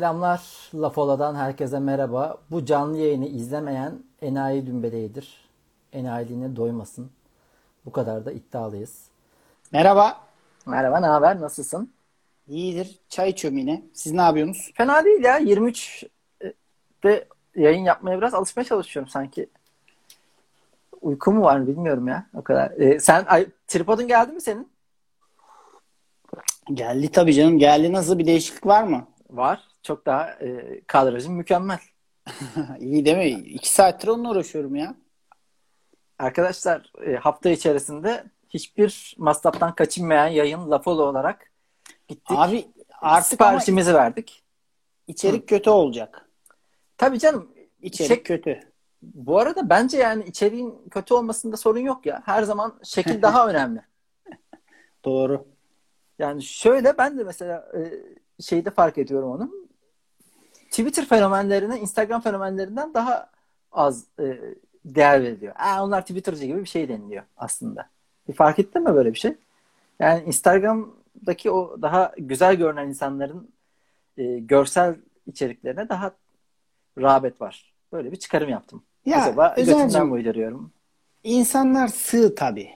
Selamlar Lafola'dan herkese merhaba. Bu canlı yayını izlemeyen enayi dümbeleyidir. Enayiliğine doymasın. Bu kadar da iddialıyız. Merhaba. Merhaba, ne haber? Nasılsın? İyidir. Çay içiyorum yine. Siz ne yapıyorsunuz? Fena değil ya. 23'te yayın yapmaya biraz alışmaya çalışıyorum sanki. Uyku mu var bilmiyorum ya. O kadar. Ee, sen ay, tripodun geldi mi senin? Geldi tabii canım. Geldi. Nasıl bir değişiklik var mı? Var. Çok daha e, kadrajın mükemmel. İyi değil mi? İki saattir onunla uğraşıyorum ya. Arkadaşlar e, hafta içerisinde hiçbir masraftan kaçınmayan yayın Lafolo olarak gittik. Abi artık siparişimizi verdik. içerik kötü olacak. Tabii canım. İçerik Şey- kötü. Bu arada bence yani içeriğin kötü olmasında sorun yok ya. Her zaman şekil daha önemli. Doğru. Yani şöyle ben de mesela e, şeyde fark ediyorum onu. Twitter fenomenlerine Instagram fenomenlerinden daha az e, değer veriliyor. Aa, onlar Twitter'cı gibi bir şey deniliyor aslında. Bir fark ettin mi böyle bir şey? Yani Instagram'daki o daha güzel görünen insanların e, görsel içeriklerine daha rağbet var. Böyle bir çıkarım yaptım. Ya Acaba götümden mi uyduruyorum? insanlar sığ tabii.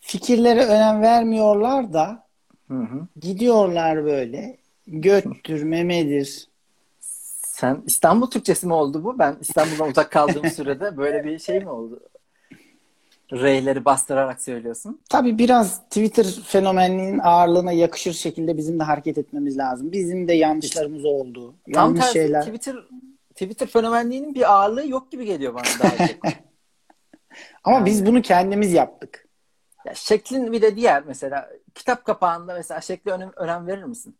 Fikirlere önem vermiyorlar da Hı hı. gidiyorlar böyle. Göttür, memedir. Sen İstanbul Türkçesi mi oldu bu? Ben İstanbul'dan uzak kaldığım sürede böyle bir şey mi oldu? R'leri bastırarak söylüyorsun. Tabii biraz Twitter fenomenliğinin ağırlığına yakışır şekilde bizim de hareket etmemiz lazım. Bizim de yanlışlarımız oldu. Tam Yanlış tersi şeyler. Twitter Twitter fenomenliğinin bir ağırlığı yok gibi geliyor bana daha çok. Ama biz bunu kendimiz yaptık. Ya şeklin bir de diğer mesela kitap kapağında mesela şekle önem, önem verir misin?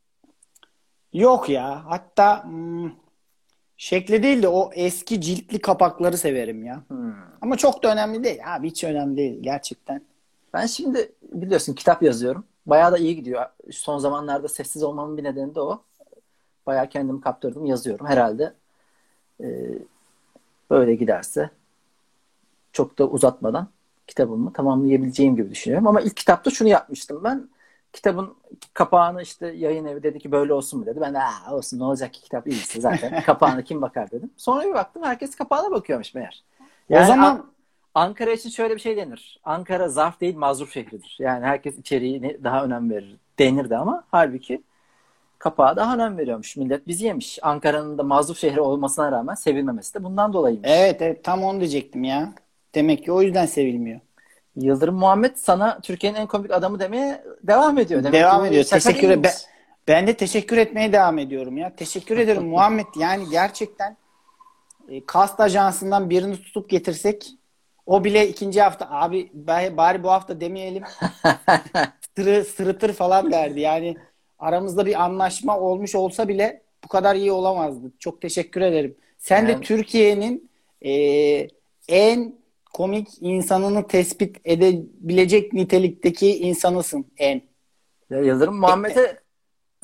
Yok ya. Hatta hmm, şekli değil de o eski ciltli kapakları severim ya. Hmm. Ama çok da önemli değil. Abi hiç önemli değil gerçekten. Ben şimdi biliyorsun kitap yazıyorum. Bayağı da iyi gidiyor. Son zamanlarda sessiz olmamın bir nedeni de o. Bayağı kendimi kaptırdım yazıyorum. Herhalde e, böyle giderse çok da uzatmadan kitabımı tamamlayabileceğim gibi düşünüyorum. Ama ilk kitapta şunu yapmıştım ben. Kitabın kapağını işte yayın evi dedi ki böyle olsun mu dedi. Ben de Aa, olsun ne olacak ki kitap iyisi zaten. Kapağını kim bakar dedim. Sonra bir baktım herkes kapağına bakıyormuş meğer. o zaman An- Ankara için şöyle bir şey denir. Ankara zarf değil mazruf şehridir. Yani herkes içeriğine daha önem verir denirdi ama halbuki kapağa daha önem veriyormuş. Millet bizi yemiş. Ankara'nın da mazruf şehri olmasına rağmen sevilmemesi de bundan dolayıymış. evet, evet tam onu diyecektim ya. Demek ki o yüzden sevilmiyor. Yıldırım Muhammed sana Türkiye'nin en komik adamı demeye devam ediyor. Demek devam ediyor. Teşekkür değilmiş. ben, ben de teşekkür etmeye devam ediyorum ya. Teşekkür ederim Muhammed. Yani gerçekten e, kast ajansından birini tutup getirsek o bile ikinci hafta abi bari, bu hafta demeyelim sırı, sırıtır falan derdi. Yani aramızda bir anlaşma olmuş olsa bile bu kadar iyi olamazdı. Çok teşekkür ederim. Sen de Yani- Türkiye'nin e, en komik insanını tespit edebilecek nitelikteki insanısın en. Ya Yıldırım Muhammed'e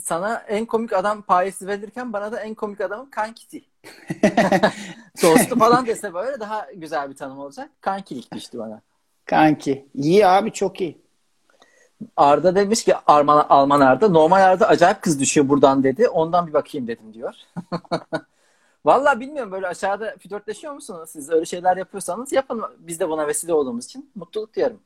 sana en komik adam payesi verirken bana da en komik adamın kankisi. Dostu falan dese böyle daha güzel bir tanım olacak. Kankilik düştü bana. Kanki. İyi abi çok iyi. Arda demiş ki Arman, Alman Arda normal Arda acayip kız düşüyor buradan dedi. Ondan bir bakayım dedim diyor. Vallahi bilmiyorum böyle aşağıda flörtleşiyor musunuz? Siz öyle şeyler yapıyorsanız yapın. Biz de buna vesile olduğumuz için mutluluk duyarım.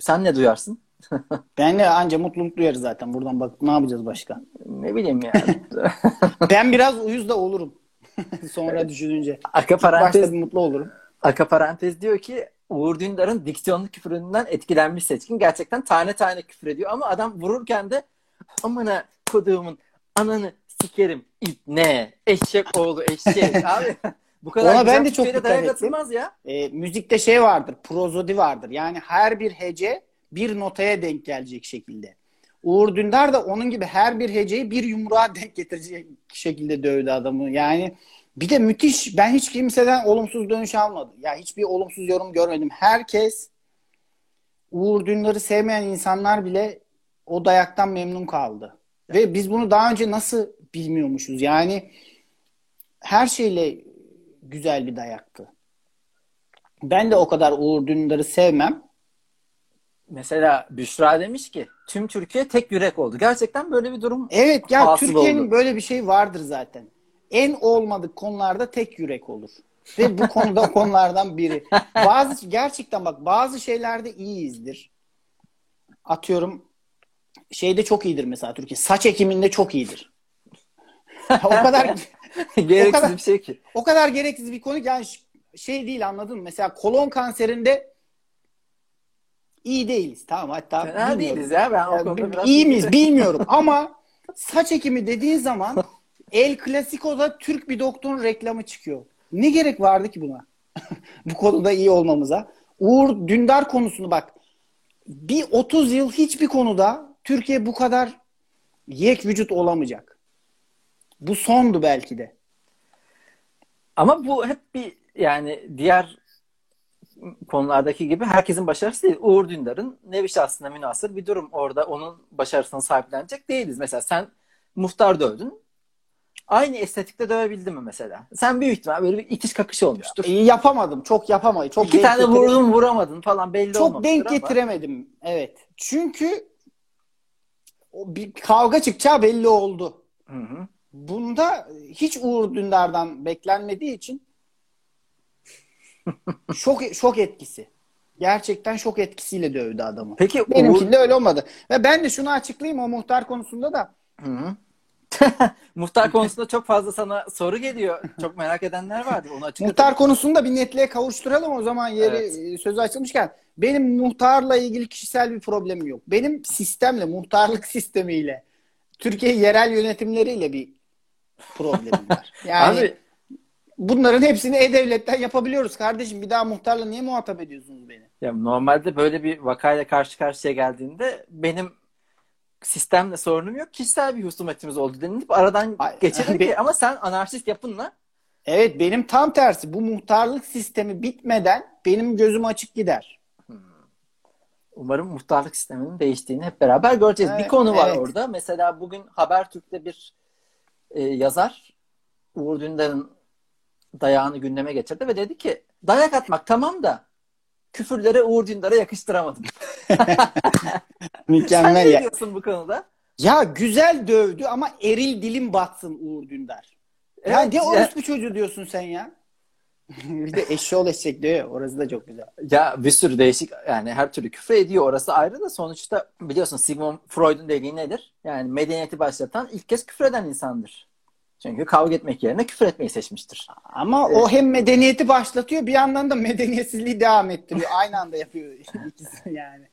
Sen ne duyarsın? Ben de anca mutluluk duyarız zaten. Buradan bak ne yapacağız başka? Ne bileyim yani. Ben biraz uyuz da olurum. Sonra düşününce. Arka parantez mutlu olurum. Aka parantez diyor ki Uğur Dündar'ın diksiyonlu küfüründen etkilenmiş seçkin. Gerçekten tane tane küfür ediyor ama adam vururken de amına koduğumun ananı sikerim ip ne eşek oğlu eşek abi bu kadar Ona ben de çok dikkat ettim. ya. E, müzikte şey vardır. Prozodi vardır. Yani her bir hece bir notaya denk gelecek şekilde. Uğur Dündar da onun gibi her bir heceyi bir yumruğa denk getirecek şekilde dövdü adamı. Yani bir de müthiş. Ben hiç kimseden olumsuz dönüş almadım. Ya hiçbir olumsuz yorum görmedim. Herkes Uğur Dündar'ı sevmeyen insanlar bile o dayaktan memnun kaldı. Ve biz bunu daha önce nasıl bilmiyormuşuz? Yani her şeyle güzel bir dayaktı. Ben de o kadar Uğur Dündar'ı sevmem. Mesela Büşra demiş ki tüm Türkiye tek yürek oldu. Gerçekten böyle bir durum Evet ya Türkiye'nin oldu. böyle bir şey vardır zaten. En olmadık konularda tek yürek olur. Ve bu konuda konulardan biri. Bazı gerçekten bak bazı şeylerde iyiyizdir. Atıyorum şeyde çok iyidir mesela Türkiye. Saç ekiminde çok iyidir. O kadar Gereksiz o kadar- bir şey ki. o kadar gereksiz bir konu ki yani şey değil anladın mı? Mesela kolon kanserinde iyi değiliz. Tamam hatta Fena değiliz ya. Ben o Yani konuda bi- biraz... iyi miyiz bilmiyorum ama saç ekimi dediğin zaman El Clasico'da Türk bir doktorun reklamı çıkıyor. Ne gerek vardı ki buna? Bu konuda iyi olmamıza. Uğur Dündar konusunu bak. Bir 30 yıl hiçbir konuda Türkiye bu kadar yek vücut olamayacak. Bu sondu belki de. Ama bu hep bir yani diğer konulardaki gibi herkesin başarısı değil. Uğur Dündar'ın nevi şahsına münasır bir durum. Orada onun başarısını sahiplenecek değiliz. Mesela sen muhtar dövdün. Aynı estetikte dövebildin mi mesela? Sen büyük ihtimal böyle bir itiş kakış olmuştur. İyi yapamadım. Çok yapamadım. Çok İki tane getiremedim. vurdun vuramadın falan belli Çok denk ama. getiremedim. Evet. Çünkü o bir kavga çıkacağı belli oldu. Hı hı. Bunda hiç Uğur Dündar'dan beklenmediği için şok şok etkisi. Gerçekten şok etkisiyle dövdü adamı. Peki Uğur... Benimkinde öyle olmadı. Ve ben de şunu açıklayayım o muhtar konusunda da. Hı hı. Muhtar konusunda çok fazla sana soru geliyor. Çok merak edenler vardı. Onu açıkla. Muhtar konusunda bir netliğe kavuşturalım o zaman yeri Evet. e, sözü açılmışken. Benim muhtarla ilgili kişisel bir problemim yok. Benim sistemle, muhtarlık sistemiyle, Türkiye yerel yönetimleriyle bir problemim var. Yani Abi bunların hepsini E-Devlet'ten yapabiliyoruz kardeşim. Bir daha muhtarla niye muhatap ediyorsunuz beni? ya normalde böyle bir vakayla karşı karşıya geldiğinde benim sistemle sorunum yok. Kişisel bir husumetimiz oldu denilip aradan geçelim Be- ki ama sen anarşist yapınla Evet benim tam tersi. Bu muhtarlık sistemi bitmeden benim gözüm açık gider. umarım muhtarlık sisteminin değiştiğini hep beraber göreceğiz. Evet, bir konu var evet. orada. Mesela bugün Habertürk'te bir e, yazar Uğur Dündar'ın dayağını gündeme getirdi ve dedi ki dayak atmak tamam da küfürlere Uğur Dündar'a yakıştıramadım. Sen Mükemmel ne ya. diyorsun bu konuda? Ya güzel dövdü ama eril dilim batsın Uğur Dündar. ya Evet, ne ya- orospu çocuğu diyorsun sen ya? bir de eşşoğlu eşek diyor orası da çok güzel. Ya bir sürü değişik yani her türlü küfür ediyor orası ayrı da sonuçta biliyorsun Sigmund Freud'un dediği nedir? Yani medeniyeti başlatan ilk kez küfür eden insandır. Çünkü kavga etmek yerine küfür etmeyi seçmiştir. Ama o hem medeniyeti başlatıyor bir yandan da medeniyetsizliği devam ettiriyor. Aynı anda yapıyor ikisi yani.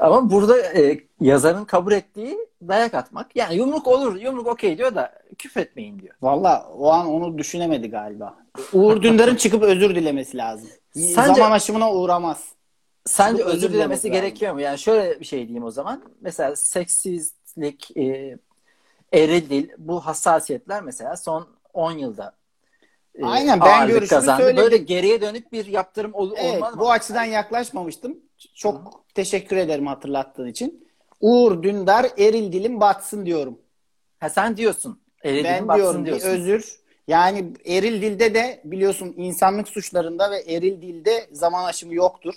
Ama burada e, yazarın kabul ettiği dayak atmak. Yani yumruk olur, yumruk okey diyor da küfür etmeyin diyor. Valla o an onu düşünemedi galiba. Uğur Dündar'ın çıkıp özür dilemesi lazım. Sence- Zaman aşımına uğramaz. Sence özür özür dilemesi dilemesi gerekiyor mu? Yani şöyle bir şey diyeyim o zaman. Mesela seksizlik, e, eril dil, bu hassasiyetler mesela son 10 yılda e, Aynen, ben görüşümü kazandı. söyledim. Böyle geriye dönük bir yaptırım ol, Evet, olmaz mı? bu açıdan yaklaşmamıştım. Çok teşekkür ederim hatırlattığın için. Uğur Dündar eril dilim batsın diyorum. Ha, sen diyorsun. Eril ben dilim batsın diyorum bir diyorsun. özür. Yani eril dilde de biliyorsun insanlık suçlarında ve eril dilde zaman aşımı yoktur.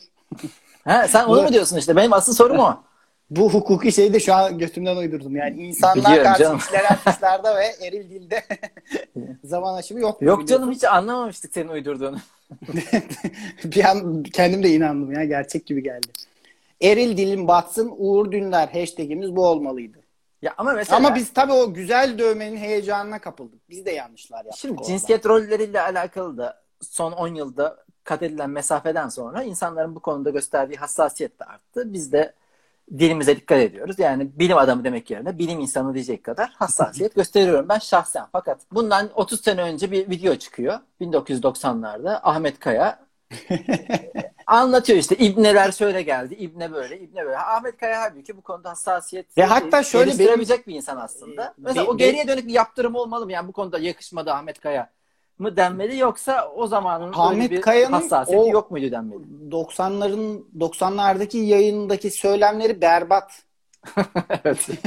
Ha, sen onu mu diyorsun işte? Benim asıl sorum o. Bu hukuki şeyi de şu an götümden uydurdum. Yani insanlığa Biliyorum karşı canım. işlenen suçlarda ve eril dilde zaman aşımı yoktur. Yok canım hiç anlamamıştık senin uydurduğunu. bir an kendim de inandım ya. Gerçek gibi geldi. Eril dilim batsın Uğur Dündar hashtagimiz bu olmalıydı. Ya ama mesela Ama biz tabii o güzel dövmenin heyecanına kapıldık. Biz de yanlışlar yaptık. Şimdi orada. cinsiyet rolleriyle alakalı da son 10 yılda kat edilen mesafeden sonra insanların bu konuda gösterdiği hassasiyet de arttı. Biz de dilimize dikkat ediyoruz. Yani bilim adamı demek yerine bilim insanı diyecek kadar hassasiyet gösteriyorum ben şahsen. Fakat bundan 30 sene önce bir video çıkıyor. 1990'larda Ahmet Kaya anlatıyor işte İbneler şöyle geldi, İbne böyle, İbne böyle. Ahmet Kaya halbuki bu konuda hassasiyet Ve hatta şöyle geliştirebilecek bir insan aslında. Be- Mesela o be- geriye dönük bir yaptırım olmalı mı? Yani bu konuda yakışmadı Ahmet Kaya mı denmeli yoksa o zamanın Ahmet bir Kaya'nın hassasiyeti o- yok muydu denmeli? 90'ların 90'lardaki yayındaki söylemleri berbat. evet.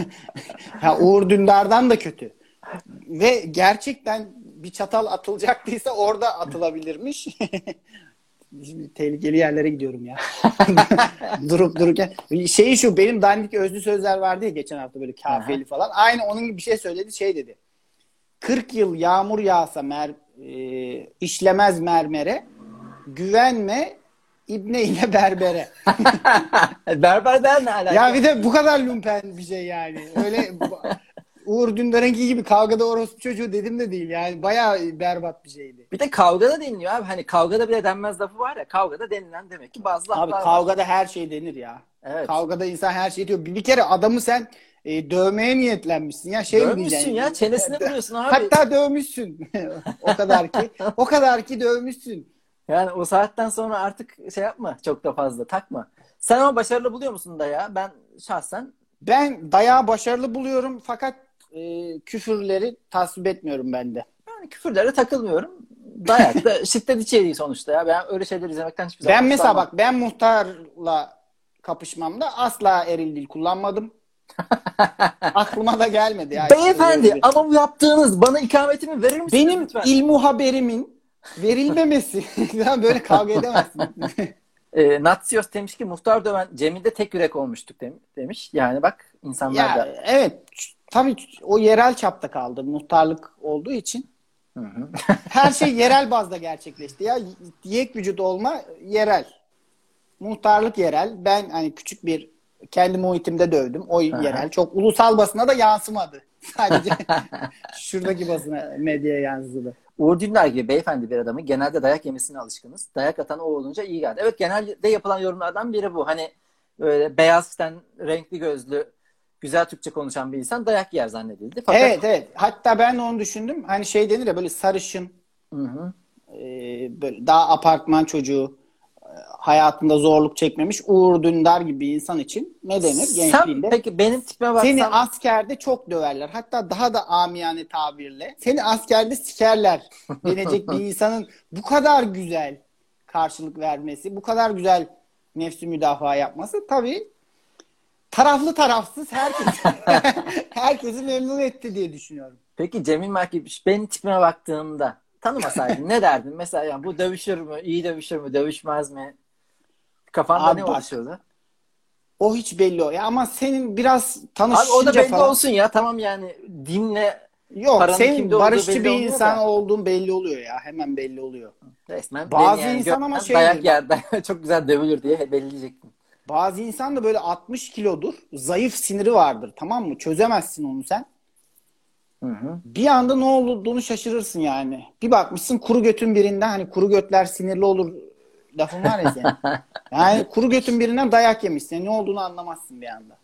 Ha, Uğur Dündar'dan da kötü. Ve gerçekten bir çatal atılacaktıysa orada atılabilirmiş. Şimdi tehlikeli yerlere gidiyorum ya. Durup dururken. Şeyi şu benim dandik özlü sözler vardı ya geçen hafta böyle kafiyeli falan. Aynı onun gibi bir şey söyledi. Şey dedi. 40 yıl yağmur yağsa mer, e, işlemez mermere güvenme İbne ile berbere. Berberden ne alaka? ya bir de bu kadar lumpen bir şey yani. Öyle Uğur Dündar'ınki gibi kavgada orospu çocuğu dedim de değil yani. Bayağı berbat bir şeydi. Bir de kavgada deniliyor abi. Hani kavgada bile denmez lafı var ya. Kavgada denilen demek ki bazı Abi laflar var. kavgada her şey denir ya. Evet. Kavgada insan her şey diyor. Bir kere adamı sen e, dövmeye niyetlenmişsin ya. Şey mi Dövmüşsün diyeceksin? ya. Çenesine vuruyorsun abi. Hatta dövmüşsün. o kadar ki. O kadar ki dövmüşsün. Yani o saatten sonra artık şey yapma. Çok da fazla takma. Sen ama başarılı buluyor musun da ya? Ben şahsen Ben dayağı başarılı buluyorum fakat e, küfürleri tasvip etmiyorum ben de. yani küfürlere takılmıyorum. Dayak da şiddet içeriği sonuçta ya. Ben öyle şeyler izlemekten hiçbir zaman Ben mesela bak ben muhtarla kapışmamda asla eril dil kullanmadım. Aklıma da gelmedi. Yani. Beyefendi ama bu yaptığınız bana ikametimi verir misiniz Benim lütfen? ilmu haberimin verilmemesi. Böyle kavga edemezsin. E, Natsios demiş ki muhtar döven Cemil'de tek yürek olmuştuk dem- demiş. Yani bak insanlar ya da evet tabii o yerel çapta kaldı muhtarlık olduğu için. Hı hı. Her şey yerel bazda gerçekleşti. Ya yek vücut olma yerel. Muhtarlık yerel. Ben hani küçük bir kendi muhitimde dövdüm. O yerel. Çok ulusal basına da yansımadı. Sadece şuradaki basına medyaya yansıdı. Uğur Dündar gibi beyefendi bir adamı genelde dayak yemesine alışkınız. Dayak atan o olunca iyi geldi. Evet genelde yapılan yorumlardan biri bu. Hani böyle beyaz ten, renkli gözlü, güzel Türkçe konuşan bir insan dayak yer zannedildi. Fakat Evet evet. Hatta ben onu düşündüm. Hani şey denir ya böyle sarışın Hı hı. e, böyle daha apartman çocuğu hayatında zorluk çekmemiş Uğur Dündar gibi bir insan için ne denir Sen gençliğinde? peki benim tipime baksan Seni askerde çok döverler. Hatta daha da amiyane tabirle. Seni askerde sikerler denecek bir insanın bu kadar güzel karşılık vermesi, bu kadar güzel nefsi müdafaa yapması tabii taraflı tarafsız herkes herkesi memnun etti diye düşünüyorum. peki Cemil Merkep benim tipime baktığında tanımasaydın ne derdin? Mesela yani bu dövüşür mü? iyi dövüşür mü? Dövüşmez mi? Kafanda Abi ne bak, oluşuyordu? O hiç belli o. Ya ama senin biraz Abi tanışınca o da belli falan. olsun ya. Tamam yani dinle Yok senin barışçı bir insan da. olduğun belli oluyor ya. Hemen belli oluyor. resmen Bazı yani insan ama şey dayak yer çok güzel dövülür diye belleyecektim. Bazı insan da böyle 60 kilodur. Zayıf siniri vardır. Tamam mı? Çözemezsin onu sen. Hı hı. Bir anda ne olduğunu şaşırırsın yani. Bir bakmışsın kuru götün birinden hani kuru götler sinirli olur lafın var ya senin. Yani kuru götün birinden dayak yemişsin. Ne olduğunu anlamazsın bir anda.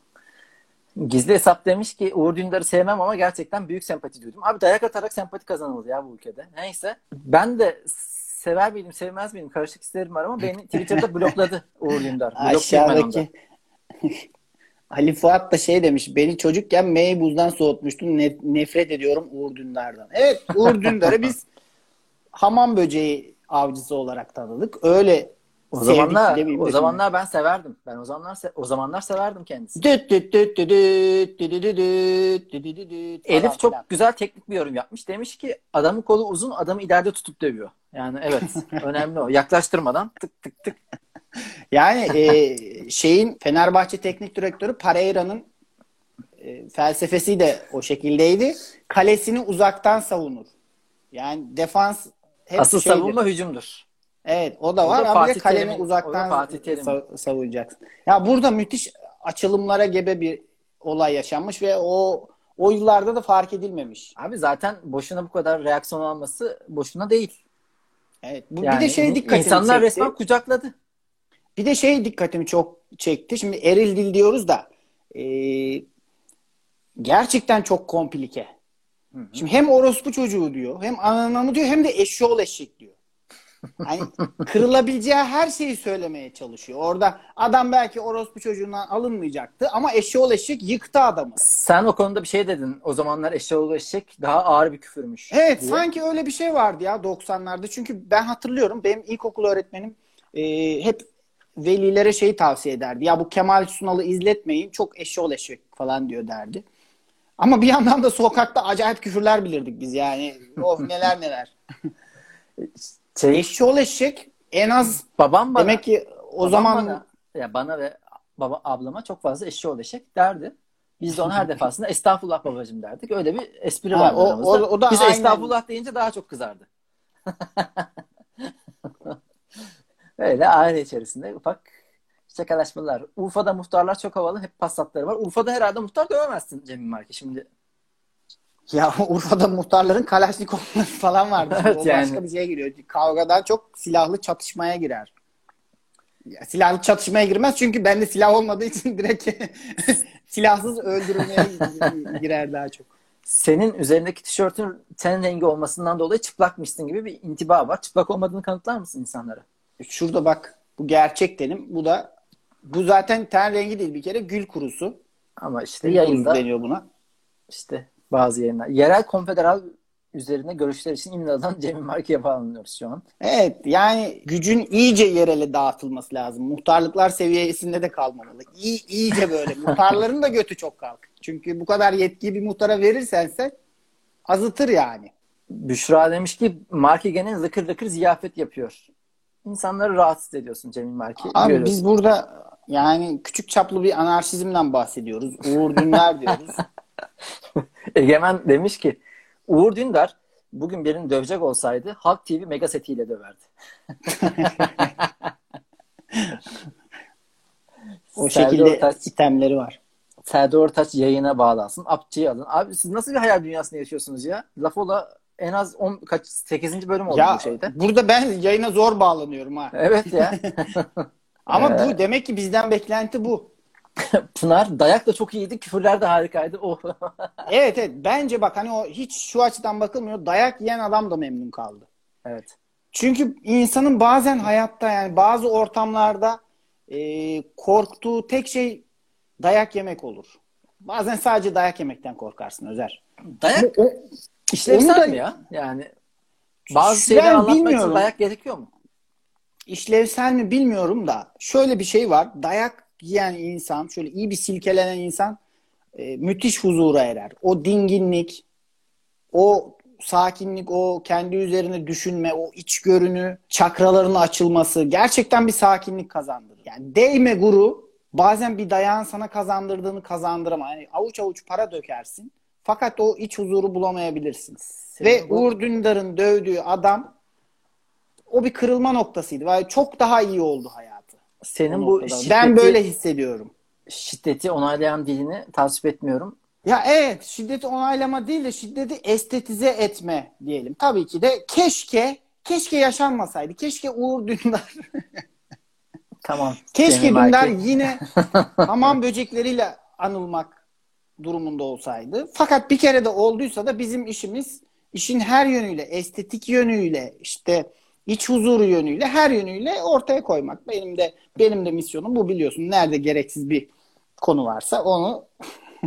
Gizli hesap demiş ki Uğur Dündar'ı sevmem ama gerçekten büyük sempati duydum. Abi dayak atarak sempati kazanıldı ya bu ülkede. Neyse. Ben de sever miydim sevmez miydim karışık hislerim var ama beni Twitter'da blokladı Uğur Dündar. Aşağıdaki Ali Fuat da şey demiş. Beni çocukken meybuzdan soğutmuştun. Ne- nefret ediyorum Uğur Dündar'dan. Evet Uğur Dündar'ı biz hamam böceği avcısı olarak tanıdık. Öyle O zamanlar o zamanlar ben severdim. Ben o zamanlar se- o zamanlar severdim kendisini. Düt düt düt düt düt düt düt düt düt düt Elif çok güzel teknik bir yorum yapmış. Demiş ki adamın kolu uzun, adamı ileride tutup dövüyor. Yani evet, önemli o. Yaklaştırmadan tık tık tık. Yani e, şeyin Fenerbahçe teknik direktörü Pereira'nın e, felsefesi de o şekildeydi. Kalesini uzaktan savunur. Yani defans hep Asıl şeydir. savunma hücumdur. Evet o da O var da ama Fatih kaleni Terim'in- o uzaktan Fatih savunacaksın. Ya burada müthiş açılımlara gebe bir olay yaşanmış ve o o yıllarda da fark edilmemiş. Abi zaten boşuna bu kadar reaksiyon alması boşuna değil. Evet. Bu, Yani bir de şey dikkatimi insanlar çekti. resmen kucakladı. Bir de şey dikkatimi çok çekti. Şimdi eril dil diyoruz da e, gerçekten çok komplike. Hı hı. Şimdi hem orospu çocuğu diyor, hem ananamı diyor, hem de eşyol eşek diyor. Hani kırılabileceği her şeyi söylemeye çalışıyor. Orada adam belki orospu çocuğundan alınmayacaktı ama eşyol eşek yıktı adamı. Sen o konuda bir şey dedin. O zamanlar eşeğoğlu eşek daha ağır bir küfürmüş. Evet diye. sanki öyle bir şey vardı ya 90'larda. Çünkü ben hatırlıyorum benim ilkokul öğretmenim e, hep velilere şey tavsiye ederdi. Ya bu Kemal Sunal'ı izletmeyin çok eşyol eşek falan diyor derdi. Ama bir yandan da sokakta acayip küfürler bilirdik biz yani. Oh neler neler. Şey, Eşyol eşek en az babam bana, demek ki o babam zaman bana, ya bana ve baba ablama çok fazla eşi eşek derdi. Biz de ona her defasında estağfurullah babacım derdik. Öyle bir espri Ha, vardı o- aramızda. o- o da Biz aynen. estağfurullah deyince daha çok kızardı. Öyle aile içerisinde ufak şakalaşmalar. Urfa'da muhtarlar çok havalı. Hep passatları var. Urfa'da herhalde muhtar dövemezsin Cemil Marki. Şimdi ya Urfa'da muhtarların Kalaşnikovları falan vardı. Evet, o yani. başka bir şeye giriyor. Kavgadan çok silahlı çatışmaya girer. Ya, silahlı çatışmaya girmez çünkü bende silah olmadığı için direkt silahsız öldürülmeye girer daha çok. senin üzerindeki tişörtün ten rengi olmasından dolayı çıplakmışsın gibi bir intiba var. Çıplak olmadığını kanıtlar mısın insanlara? Şurada bak bu gerçek denim. Bu da bu zaten ten rengi değil bir kere gül kurusu. Ama işte Gül yayında deniyor buna. işte bazı yayınlar. Yerel konfederal üzerine görüşler için İmralı'dan Cemil Marki'ye bağlanıyoruz şu an. Evet yani gücün iyice yerele dağıtılması lazım. Muhtarlıklar seviyesinde de kalmamalı. İyi, iyice böyle. Muhtarların da götü çok kalk. Çünkü bu kadar yetkiyi bir muhtara verirsen sen azıtır yani. Büşra demiş ki Marki gene lıkır lıkır ziyafet yapıyor. İnsanları rahatsız ediyorsun Cemil Marki. Abi Görüyorsun. biz burada yani küçük çaplı bir anarşizmden bahsediyoruz. Uğur Dündar diyoruz. Egemen demiş ki Uğur Dündar bugün birini dövecek olsaydı Halk TV mega setiyle döverdi. O Serdar şekilde Ortaç, itemleri var. Serdar Ortaç yayına bağlansın. Apçı'yı alın. Abi siz nasıl bir hayal dünyasında yaşıyorsunuz ya? Laf ola en az 10 kaç 8. bölüm oldu Ya bu şeyde. burada ben yayına zor bağlanıyorum ha. Evet ya. Ama Ee, bu demek ki bizden beklenti bu. Pınar dayak da çok iyiydi. Küfürler de harikaydı. Oh. Evet evet bence bak hani o hiç şu açıdan bakılmıyor. Dayak yiyen adam da memnun kaldı. evet. Çünkü insanın bazen hayatta yani bazı ortamlarda e, korktuğu tek şey dayak yemek olur. Bazen sadece dayak yemekten korkarsın Özer. Dayak işlevsel mi ya? Yani bazı şeyler anlatmak için dayak gerekiyor mu? İşlevsel mi bilmiyorum da şöyle bir şey var. Dayak yiyen insan, şöyle iyi bir silkelenen insan e, müthiş huzura erer. O dinginlik, o sakinlik, o kendi üzerine düşünme, o içgörünü, çakraların açılması gerçekten bir sakinlik kazandırır. Yani değme guru bazen bir dayağın sana kazandırdığını kazandıramaz. Yani avuç avuç para dökersin. Fakat o iç huzuru bulamayabilirsin. Senin Ve bu- Uğur Dündar'ın dövdüğü adam o bir kırılma noktasıydı. Ve çok daha iyi oldu hayatı. Senin O bu noktada. şiddeti, Ben böyle hissediyorum. şiddeti onaylayan dilini tasvip etmiyorum. Ya evet şiddeti onaylama değil de şiddeti estetize etme diyelim. Tabii ki de keşke keşke yaşanmasaydı. Keşke Uğur Dündar Tamam. keşke. Dündar yine hamam böcekleriyle anılmak durumunda olsaydı. Fakat bir kere de olduysa da bizim işimiz işin her yönüyle, estetik yönüyle, işte iç huzuru yönüyle, her yönüyle ortaya koymak. Benim de benim de misyonum bu biliyorsun. Nerede gereksiz bir konu varsa onu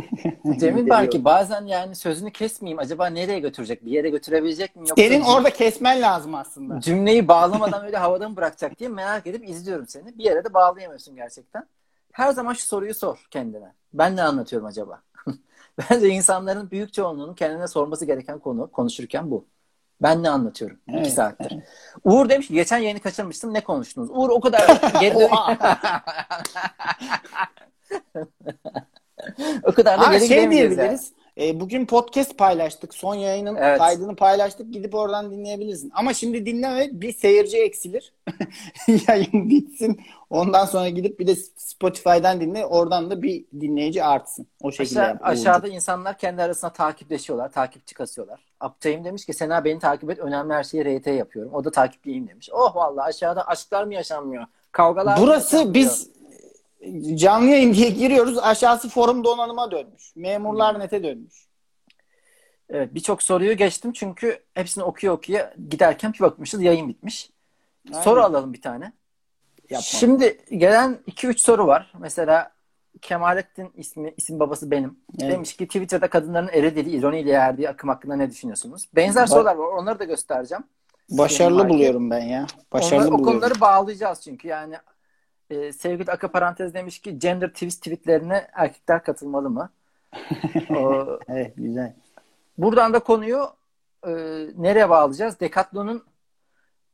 Cemil Marki bazen yani sözünü kesmeyeyim. Acaba nereye götürecek? Bir yere götürebilecek mi? Yoksa Senin orada kesmen lazım aslında. cümleyi bağlamadan öyle havada mı bırakacak diye merak edip izliyorum seni. Bir yere de bağlayamıyorsun gerçekten. Her zaman şu soruyu sor kendine. Ben ne anlatıyorum acaba? Bence insanların büyük çoğunluğunun kendine sorması gereken konu konuşurken bu. Ben ne anlatıyorum? İki Evet, saattir. Uğur demiş ki geçen yayını kaçırmıştım. Ne konuştunuz? Uğur o kadar geri dön- o kadar da Aa, geri şey gidemeyiz yani. E, bugün podcast paylaştık. Son yayının Evet. kaydını paylaştık. Gidip oradan dinleyebilirsin. Ama şimdi dinleme bir seyirci eksilir. Yayın bitsin. Ondan sonra gidip bir de Spotify'dan dinle. Oradan da bir dinleyici artsın. O şekilde. Aşağı, aşağıda insanlar kendi arasında takipleşiyorlar. Takipçi kasıyorlar. Aptayım demiş ki Sena beni takip et. Önemli her şeyi RT yapıyorum. O da takipliyim demiş. Oh vallahi aşağıda aşklar mı yaşanmıyor? Kavgalar mı Burası yaşanmıyor? biz canlı yayın diye giriyoruz. Aşağısı forum donanıma dönmüş. Memurlar nete dönmüş. Evet birçok soruyu geçtim çünkü hepsini okuya okuya giderken bir bakmışız yayın bitmiş. Aynen. Soru alalım bir tane. Yapma. Şimdi gelen 2-3 soru var. Mesela Kemalettin ismi, isim babası benim. Evet. Demiş ki Twitter'da kadınların eri dili ironiyle yerdiği akım hakkında ne düşünüyorsunuz? Benzer Ba- sorular var. Onları da göstereceğim. Başarılı buluyorum ben ya. Başarılı Onları, o buluyorum. konuları bağlayacağız çünkü yani e, sevgili Aka Parantez demiş ki gender twist tweetlerine erkekler katılmalı mı? O, Evet güzel. buradan da konuyu e, nereye bağlayacağız? Decathlon'un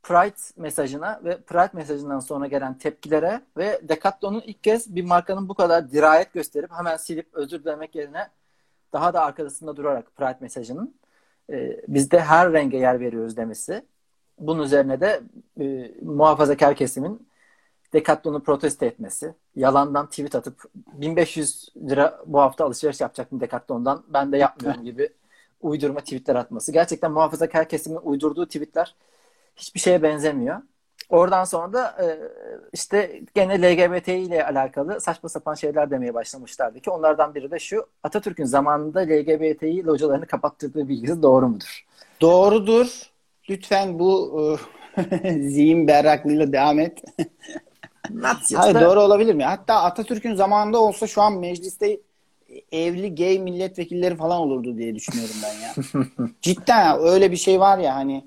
Pride mesajına ve Pride mesajından sonra gelen tepkilere ve Decathlon'un ilk kez bir markanın bu kadar dirayet gösterip hemen silip özür dilemek yerine daha da arkasında durarak Pride mesajının e, biz de her renge yer veriyoruz demesi. Bunun üzerine de e, muhafazakar kesimin Decathlon'u protesto etmesi, yalandan tweet atıp 1500 lira bu hafta alışveriş yapacaktım Decathlon'dan ben de yapmıyorum gibi uydurma tweetler atması. Gerçekten muhafazakar kesimin uydurduğu tweetler hiçbir şeye benzemiyor. Oradan sonra da e, işte gene LGBT ile alakalı saçma sapan şeyler demeye başlamışlardı ki onlardan biri de şu Atatürk'ün zamanında LGBT'yi localarını kapattırdığı bilgisi doğru mudur? Doğrudur. Lütfen bu e, zihin berraklığıyla devam et. Hayır, doğru olabilir mi? Hatta Atatürk'ün zamanında olsa şu an mecliste evli gay milletvekilleri falan olurdu diye düşünüyorum ben ya. Cidden öyle bir şey var ya hani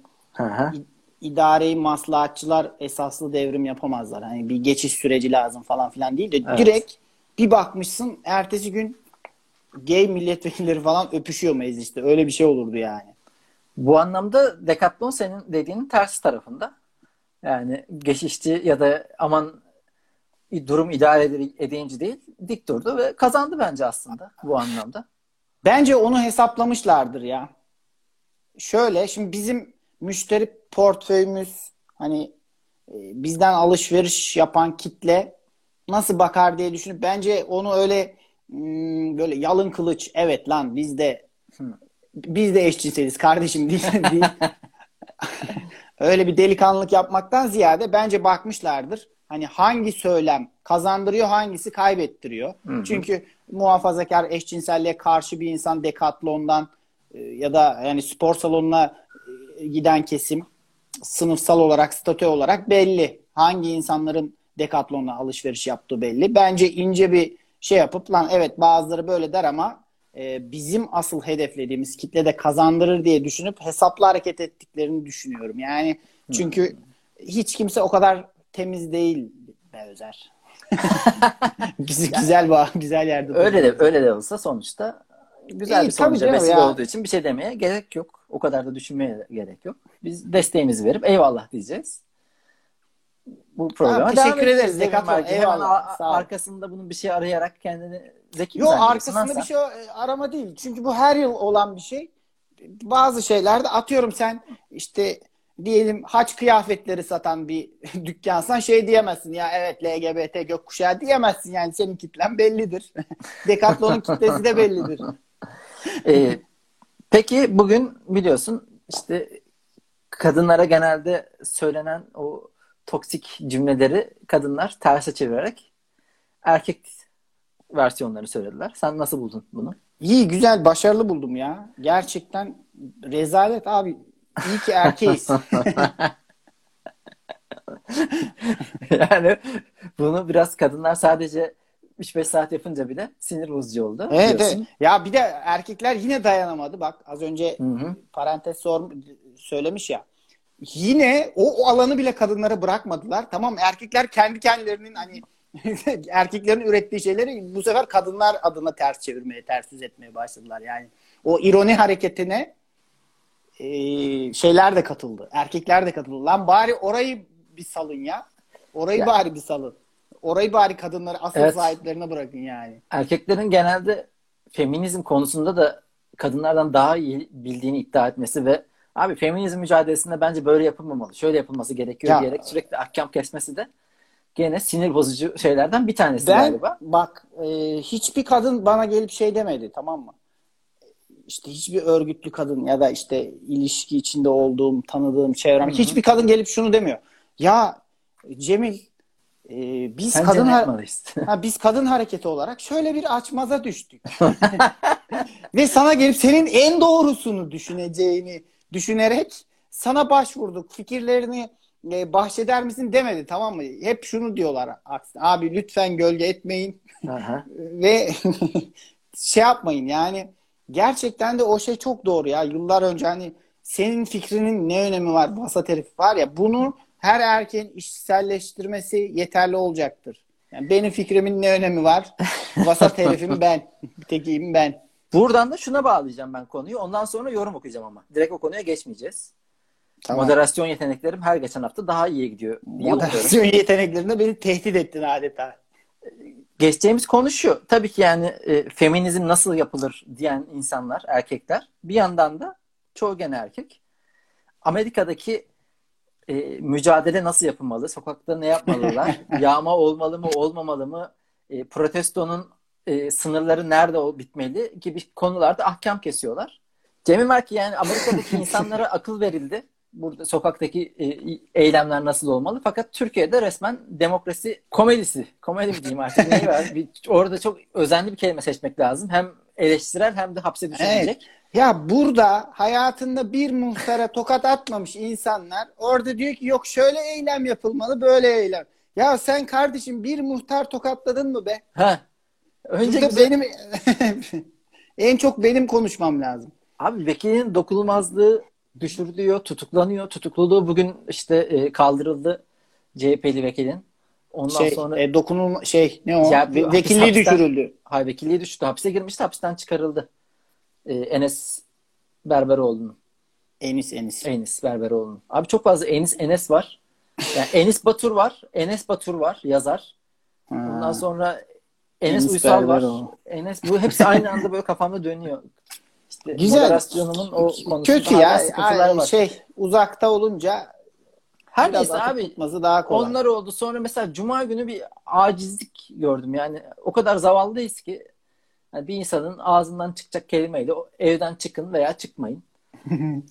idareyi maslahatçılar esaslı devrim yapamazlar. Hani bir geçiş süreci lazım falan filan değil de evet. direkt bir bakmışsın ertesi gün gay milletvekilleri falan öpüşüyor mecliste. Öyle bir şey olurdu yani. Bu anlamda Decathlon senin dediğinin tersi tarafında. Yani geçişçi ya da aman durum idare edince değil dik durdu ve kazandı bence aslında bu anlamda. Bence onu hesaplamışlardır ya. Şöyle şimdi bizim müşteri portföyümüz hani e, bizden alışveriş yapan kitle nasıl bakar diye düşünüp bence onu öyle hmm, böyle yalın kılıç evet lan biz de biz de eşcinseliz kardeşim değil, değil. öyle bir delikanlılık yapmaktan ziyade bence bakmışlardır. Hani hangi söylem kazandırıyor hangisi kaybettiriyor. Hı hı. Çünkü muhafazakar eşcinselliğe karşı bir insan dekatlondan e, ya da yani spor salonuna e, giden kesim sınıfsal olarak, statü olarak belli. Hangi insanların Decathlon'la alışveriş yaptığı belli. Bence ince bir şey yapıp lan evet bazıları böyle der ama e, bizim asıl hedeflediğimiz kitle de kazandırır diye düşünüp hesaplı hareket ettiklerini düşünüyorum. Yani çünkü hiç kimse o kadar temiz değil be Özer. güzel güzel, güzel yerde. Öyle de öyle de olsa sonuçta güzel İyi, bir sonuca vesile ya. olduğu için bir şey demeye gerek yok. O kadar da düşünmeye gerek yok. Biz desteğimizi verip eyvallah diyeceğiz. Bu programa teşekkür ederiz. Decathlon eyvallah. Hemen arkasında bunun bir şey arayarak kendini zeki Yok arkasında bir şey e, arama değil. Çünkü bu her yıl olan bir şey. Bazı şeylerde atıyorum sen işte diyelim haç kıyafetleri satan bir dükkansan şey diyemezsin ya evet LGBT gökkuşağı diyemezsin yani senin kitlen bellidir. Decathlon'un kitlesi de bellidir. ee, peki bugün biliyorsun işte kadınlara genelde söylenen o toksik cümleleri kadınlar terse çevirerek erkek versiyonlarını söylediler. Sen nasıl buldun bunu? İyi, güzel, başarılı buldum ya. Gerçekten rezalet abi. İyi ki erkeğiz. yani bunu biraz kadınlar sadece 3-5 saat yapınca bile sinir bozucu oldu. Evet, evet. Ya bir de erkekler yine dayanamadı. Bak az önce Hı-hı. parantez sor, söylemiş ya. Yine o, o alanı bile kadınlara bırakmadılar. Tamam erkekler kendi kendilerinin hani erkeklerin ürettiği şeyleri bu sefer kadınlar adına ters çevirmeye, ters yüz etmeye başladılar. Yani o ironi hareketine e, şeyler de katıldı. Erkekler de katıldı. Lan bari orayı bir salın ya. Orayı ya. bari bir salın. Orayı bari kadınları asıl evet. sahiplerine bırakın yani. Erkeklerin genelde feminizm konusunda da kadınlardan daha iyi bildiğini iddia etmesi ve abi feminizm mücadelesinde bence böyle yapılmamalı. Şöyle yapılması gerekiyor ya, diyerek sürekli ahkam kesmesi de gene sinir bozucu şeylerden bir tanesi ben, galiba. Bak e, hiçbir kadın bana gelip şey demedi tamam mı? İşte hiçbir örgütlü kadın ya da işte ilişki içinde olduğum, tanıdığım çevrem Hı-hı. hiçbir kadın gelip şunu demiyor. Ya Cemil e, biz Sence kadın ha, biz kadın hareketi olarak şöyle bir açmaza düştük. Ve sana gelip senin en doğrusunu düşüneceğini düşünerek sana başvurduk. Fikirlerini e, bahşeder misin demedi tamam mı? Hep şunu diyorlar aksine. Abi lütfen gölge etmeyin. Ve şey yapmayın yani gerçekten de o şey çok doğru ya. Yıllar önce hani senin fikrinin ne önemi var? Vasat herif var ya bunu her erkeğin işselleştirmesi yeterli olacaktır. Yani benim fikrimin ne önemi var? Vasat herifim ben. Tekiyim ben. Buradan da şuna bağlayacağım ben konuyu. Ondan sonra yorum okuyacağım ama. Direkt o konuya geçmeyeceğiz. Tamam. Moderasyon yeteneklerim her geçen hafta daha iyi gidiyor. Moderasyon yeteneklerinde beni tehdit ettin adeta. Geçeceğimiz konu şu. Tabii ki yani e, feminizm nasıl yapılır diyen insanlar, erkekler. Bir yandan da çoğu gene erkek. Amerika'daki e, mücadele nasıl yapılmalı? Sokakta ne yapmalılar? Yağma olmalı mı, olmamalı mı? E, protestonun e, sınırları nerede bitmeli gibi konularda ahkam kesiyorlar. Cemil var ki yani Amerika'daki insanlara akıl verildi. Burada sokaktaki e, eylemler nasıl olmalı? Fakat Türkiye'de resmen demokrasi komedisi. Komedi mi diyeyim artık neyi var? Bir, orada çok özenli bir kelime seçmek lazım. Hem eleştirel hem de hapse düşürecek. Evet. Ya burada hayatında bir muhtara tokat atmamış insanlar orada diyor ki yok şöyle eylem yapılmalı böyle eylem. Ya sen kardeşim bir muhtar tokatladın mı be? Ha. Önce güzel... benim en çok benim konuşmam lazım. Abi vekilin dokunulmazlığı düşürülüyor, tutuklanıyor. Tutukluluğu bugün işte e, kaldırıldı CHP'li vekilin. Ondan şey, sonra e, dokunulma şey ne o? Ya, Ve, vekilliği hapisten, düşürüldü. Hayır vekilliği düştü. Hapse girmişti. Hapisten çıkarıldı. E, Enes Berberoğlu'nun. Enis Enis. Enis Berberoğlu'nun. Abi çok fazla Enis Enes var. Yani Enis Batur var. Enes Batur var yazar. Ha. Ondan sonra Enes, Enes Uysal var. Enes bu hepsi aynı anda böyle kafamda dönüyor. Güzel. Moderasyonumun o konusunda kötü ya. var. Şey uzakta olunca her neyse abi tutması daha kolay. Onlar oldu. Sonra mesela cuma günü bir acizlik gördüm. Yani o kadar zavallıyız ki yani bir insanın ağzından çıkacak kelimeyle evden çıkın veya çıkmayın.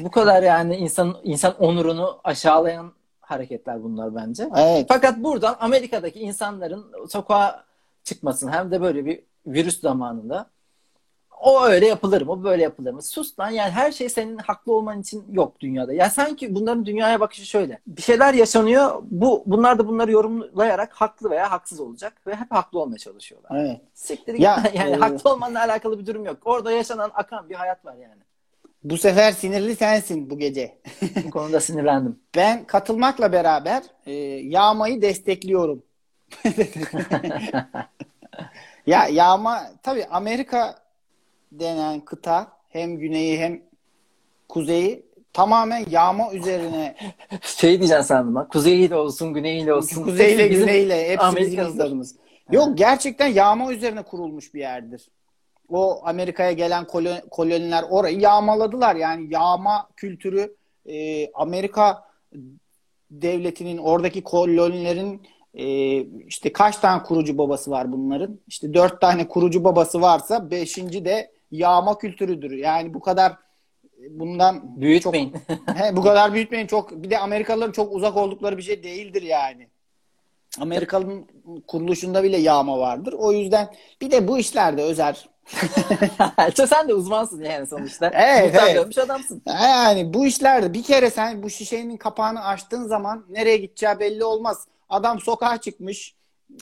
Bu kadar yani insan insan onurunu aşağılayan hareketler bunlar bence. Evet. Fakat buradan Amerika'daki insanların sokağa çıkmasın hem de böyle bir virüs zamanında o öyle yapılır mı? Böyle yapılır mı? Sus lan yani her şey senin haklı olman için yok dünyada. Ya sanki bunların dünyaya bakışı şöyle. Bir şeyler yaşanıyor. Bu bunlar da bunları yorumlayarak haklı veya haksız olacak ve hep haklı olmaya çalışıyorlar. Evet. Siktir ya, yani e... haklı olmanla alakalı bir durum yok. Orada yaşanan akan bir hayat var yani. Bu sefer sinirli sensin bu gece. bu konuda sinirlendim. Ben katılmakla beraber e, yağmayı destekliyorum. ya yağma tabii Amerika denen kıta hem güneyi hem kuzeyi tamamen yağma üzerine şey diyeceksin sandım ha. Kuzeyiyle olsun, güneyiyle olsun. Kuzeyle, güneyle hepsi bizim izlerimiz. Yok gerçekten yağma üzerine kurulmuş bir yerdir. O Amerika'ya gelen kolon, koloniler orayı yağmaladılar. Yani yağma kültürü e, Amerika devletinin oradaki kolonilerin e, işte kaç tane kurucu babası var bunların? İşte dört tane kurucu babası varsa beşinci de yağma kültürüdür. Yani bu kadar bundan büyütmeyin. Çok, he, bu kadar büyütmeyin. Çok bir de Amerikalıların çok uzak oldukları bir şey değildir yani. Amerikalı'nın kuruluşunda bile yağma vardır. O yüzden bir de bu işlerde özer. sen de uzmansın yani sonuçta. Evet, evet. adamsın. Yani bu işlerde bir kere sen bu şişenin kapağını açtığın zaman nereye gideceği belli olmaz. Adam sokağa çıkmış.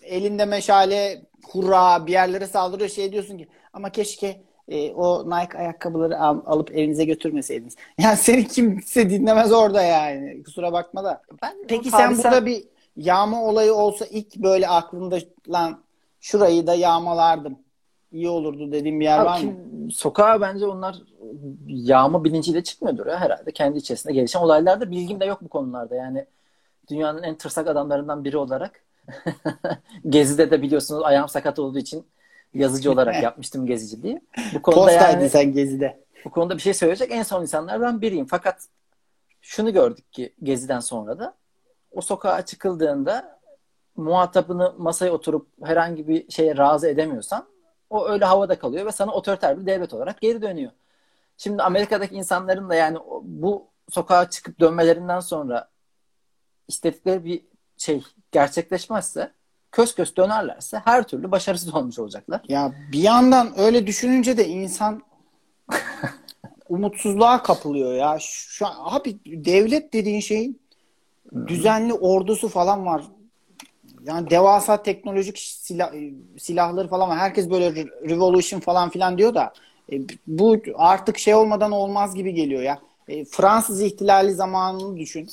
Elinde meşale, hurra bir yerlere saldırıyor. Şey diyorsun ki ama keşke e, o Nike ayakkabıları al, alıp evinize götürmeseydiniz. Yani seni kimse dinlemez orada yani. Kusura bakma da. Ben, Peki sen burada bir yağma olayı olsa ilk böyle aklında lan şurayı da yağmalardım. İyi olurdu dediğim bir yer Abi, var mı? Sokağa bence onlar yağma bilinciyle çıkmıyordur ya herhalde. Kendi içerisinde gelişen olaylarda bilgim de yok bu konularda. Yani dünyanın en tırsak adamlarından biri olarak Gezi'de de biliyorsunuz ayağım sakat olduğu için yazıcı olarak yapmıştım geziciliği. Bu konuda Postaydın yani, sen gezide. Bu konuda bir şey söyleyecek en son insanlardan biriyim. Fakat şunu gördük ki geziden sonra da o sokağa çıkıldığında muhatabını masaya oturup herhangi bir şeye razı edemiyorsan o öyle havada kalıyor ve sana otoriter bir devlet olarak geri dönüyor. Şimdi Amerika'daki insanların da yani bu sokağa çıkıp dönmelerinden sonra istedikleri bir şey gerçekleşmezse kös kös dönerlerse her türlü başarısız olmuş olacaklar. Ya bir yandan öyle düşününce de insan umutsuzluğa kapılıyor ya. Şu an, abi devlet dediğin şeyin düzenli ordusu falan var. Yani devasa teknolojik silah, silahları falan var. Herkes böyle revolution falan filan diyor da e, bu artık şey olmadan olmaz gibi geliyor ya. E, Fransız ihtilali zamanını düşün.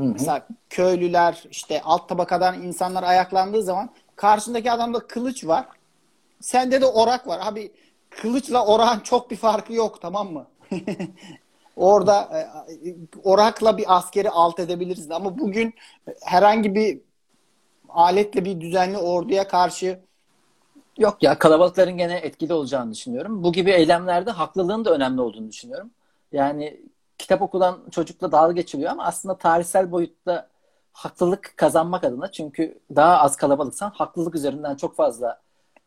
Hı hı. Mesela köylüler işte alt tabakadan insanlar ayaklandığı zaman karşındaki adamda kılıç var. Sende de orak var. Abi kılıçla orağın çok bir farkı yok tamam mı? Orada e, orakla bir askeri alt edebiliriz. Ama bugün herhangi bir aletle bir düzenli orduya karşı Yok ya kalabalıkların gene etkili olacağını düşünüyorum. Bu gibi eylemlerde haklılığın da önemli olduğunu düşünüyorum. Yani kitap okulan çocukla dalga geçiliyor ama aslında tarihsel boyutta haklılık kazanmak adına çünkü daha az kalabalıksan haklılık üzerinden çok fazla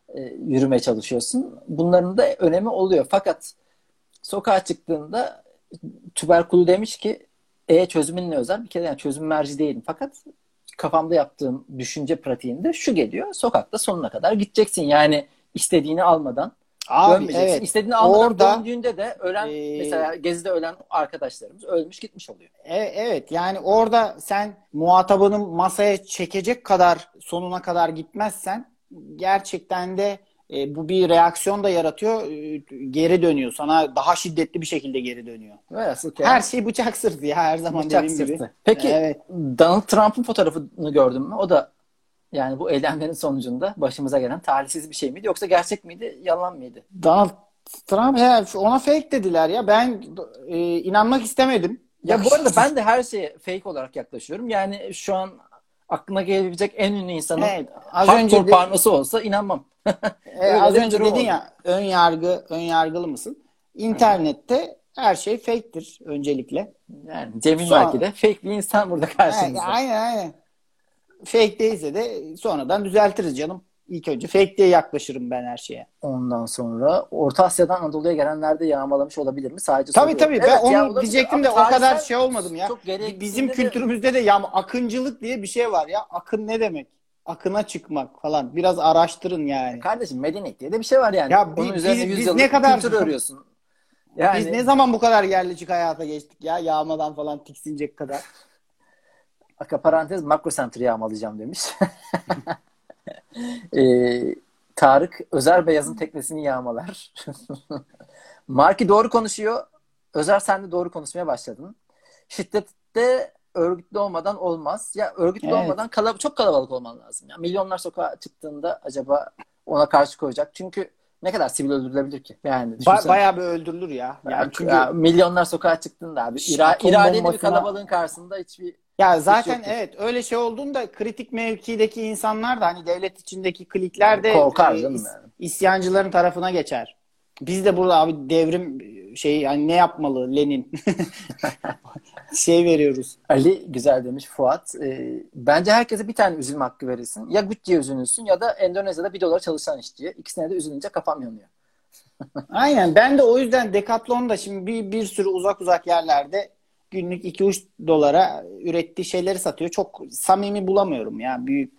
e, yürümeye çalışıyorsun. Bunların da önemi oluyor. Fakat sokağa çıktığında tüberkulu demiş ki e çözümün ne özel? Bir kere yani çözüm merci değilim. Fakat kafamda yaptığım düşünce pratiğinde şu geliyor. Sokakta sonuna kadar gideceksin. Yani istediğini almadan Abi, Evet. İstediğini almadan Orada, döndüğünde de ölen e, mesela gezide ölen arkadaşlarımız ölmüş gitmiş oluyor. E, evet yani orada sen muhatabını masaya çekecek kadar sonuna kadar gitmezsen gerçekten de e, bu bir reaksiyon da yaratıyor. E, geri dönüyor. Sana daha şiddetli bir şekilde geri dönüyor. Evet, her şey bıçak sırtı ya her zaman bıçak dediğim sırtı. gibi. Peki evet. Donald Trump'ın fotoğrafını gördün mü? O da yani bu eylemlerin sonucunda başımıza gelen talihsiz bir şey miydi yoksa gerçek miydi, yalan mıydı? Donald Trump he, ona fake dediler ya. Ben e, inanmak istemedim. Ya, bu arada ben de her şeye fake olarak yaklaşıyorum. Yani şu an aklına gelebilecek en ünlü insanın evet, az önce de, olsa inanmam. e, az önce dedin oldu. ya ön yargı ön yargılı mısın? İnternette her şey fake'tir öncelikle. Yani Cemil Sonra... belki de fake bir insan burada karşımızda. Evet, aynen aynen. Fake değilse de sonradan düzeltiriz canım. İlk önce fake diye yaklaşırım ben her şeye. Ondan sonra Orta Asya'dan Anadolu'ya gelenler de yağmalamış olabilir mi? Sadece tabii soruyorum. tabii. Evet, ben onu diyecektim de o kadar şey olmadım ya. Bizim kültürümüzde de ya akıncılık diye bir şey var ya. Akın ne demek? akına çıkmak falan. Biraz araştırın yani. Kardeşim medeniyet diye de bir şey var yani. Ya Onun biz, biz, biz ne kadar kültür örüyorsun. Yani... Biz ne zaman bu kadar yerleşik hayata geçtik ya yağmadan falan tiksinecek kadar. Aka parantez makro center'ı yağmalayacağım demiş. ee, Tarık Özer Beyaz'ın teknesini yağmalar. Marki doğru konuşuyor. Özer sen de doğru konuşmaya başladın. Şiddette örgütlü olmadan olmaz. Ya örgütlü evet. olmadan kalab çok kalabalık olman lazım. Ya milyonlar sokağa çıktığında acaba ona karşı koyacak. Çünkü ne kadar sivil öldürülebilir ki? Yani ba- bayağı bir öldürülür ya. Yani ya, çünkü ya, milyonlar sokağa çıktığında abi ira- iradeli bombasına... bir kalabalığın karşısında hiçbir ya zaten evet öyle şey olduğunda kritik mevkideki insanlar da hani devlet içindeki klikler de Korkar, e, is- yani. isyancıların tarafına geçer. Biz de burada abi devrim şey yani ne yapmalı Lenin şey veriyoruz. Ali güzel demiş Fuat. E, bence herkese bir tane üzülme hakkı verilsin. Ya Gucci'ye üzülürsün ya da Endonezya'da bir dolar çalışan işçiye. İkisine de üzülünce kafam yanıyor. Aynen ben de o yüzden Decathlon'da şimdi bir, bir sürü uzak uzak yerlerde günlük 2-3 dolara ürettiği şeyleri satıyor. Çok samimi bulamıyorum ya. Büyük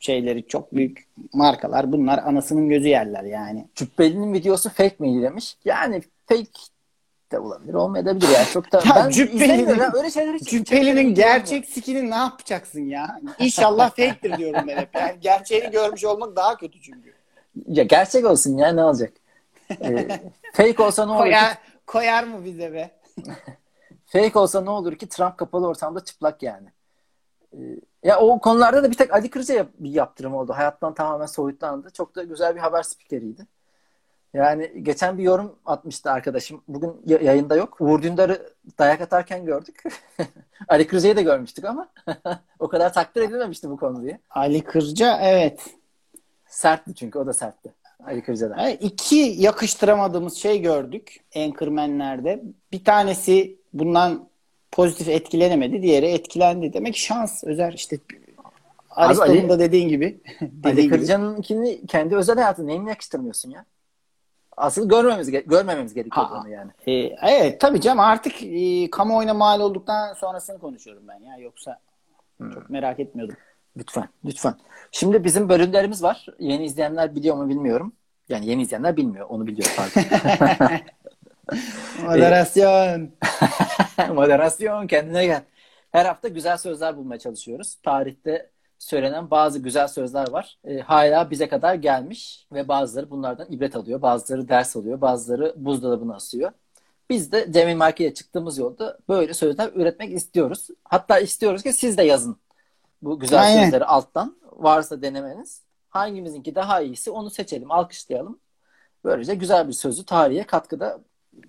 şeyleri çok büyük markalar bunlar anasının gözü yerler yani. Cübbeli'nin videosu fake miydi demiş. Yani fake de olabilir olmayabilir yani çok da ya ben Cübbeli'nin, öyle şeyler hiç Cübbeli'nin gerçek skini ne yapacaksın ya? İnşallah fake'tir diyorum ben hep. Yani gerçeğini görmüş olmak daha kötü çünkü. Ya gerçek olsun ya ne olacak? Ee, fake olsa ne olur koyar? Koyar mı bize be? fake olsa ne olur ki Trump kapalı ortamda çıplak yani. Ee, ya o konularda da bir tek Ali Kırca bir yaptırım oldu. Hayattan tamamen soyutlandı. Çok da güzel bir haber spikeriydi. Yani geçen bir yorum atmıştı arkadaşım. Bugün yayında yok. Uğur Dündar'ı dayak atarken gördük. Ali Kırca'yı da görmüştük ama o kadar takdir edilmemişti bu konu diye. Ali Kırca evet. Sertti çünkü o da sertti. Ali Kırca'dan. Evet, iki yakıştıramadığımız şey gördük Anchorman'lerde. Bir tanesi bundan pozitif etkilenemedi. Diğeri etkilendi. Demek şans Özer işte Aristo'nun da dediğin gibi. Ali Kırca'nınkini kendi özel hayatı neyini yakıştırmıyorsun ya? Asıl görmemiz görmememiz gerekiyor yani. E, evet tabii canım artık e, kamuoyuna mal olduktan sonrasını konuşuyorum ben ya yoksa hmm. çok merak etmiyordum. Lütfen lütfen. Şimdi bizim bölümlerimiz var. Yeni izleyenler biliyor mu bilmiyorum. Yani yeni izleyenler bilmiyor. Onu biliyor pardon. Moderasyon. Moderasyon kendine gel. Her hafta güzel sözler bulmaya çalışıyoruz. Tarihte söylenen bazı güzel sözler var. E, hala bize kadar gelmiş ve bazıları bunlardan ibret alıyor. Bazıları ders alıyor. Bazıları buzdolabına asıyor. Biz de Cemil Marki'ye çıktığımız yolda böyle sözler üretmek istiyoruz. Hatta istiyoruz ki siz de yazın bu güzel Aynen. sözleri alttan. Varsa denemeniz. Hangimizinki daha iyisi onu seçelim, alkışlayalım. Böylece güzel bir sözü tarihe katkıda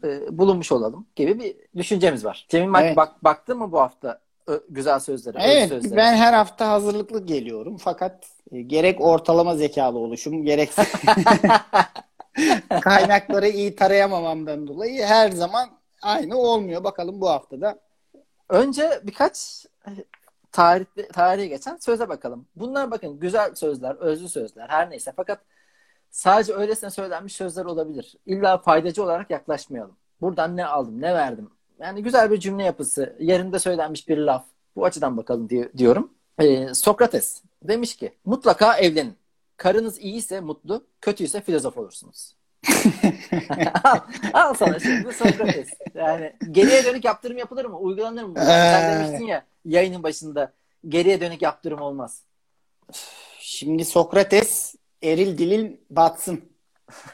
e, bulunmuş olalım gibi bir düşüncemiz var. Cemil Evet. bak, baktı mı bu hafta ö- güzel sözlere? öz Evet sözlere? ben her hafta hazırlıklı geliyorum fakat e, gerek ortalama zekalı oluşum gerekse kaynakları iyi tarayamamamdan dolayı her zaman aynı olmuyor. Bakalım bu haftada. Önce birkaç tarih, tarihe geçen söze bakalım. Bunlar bakın güzel sözler, özlü sözler her neyse. Fakat sadece öylesine söylenmiş sözler olabilir. İlla faydacı olarak yaklaşmayalım. Buradan ne aldım, ne verdim? Yani güzel bir cümle yapısı, yerinde söylenmiş bir laf. Bu açıdan bakalım diye, diyorum. Ee, Sokrates demiş ki mutlaka evlenin. Karınız iyiyse mutlu, kötüyse filozof olursunuz. al, al sana şimdi Sokrates. Yani geriye dönük yaptırım yapılır mı? Uygulanır mı? Sen Ee. demiştin ya yayının başında geriye dönük yaptırım olmaz. Şimdi Sokrates eril dilin batsın.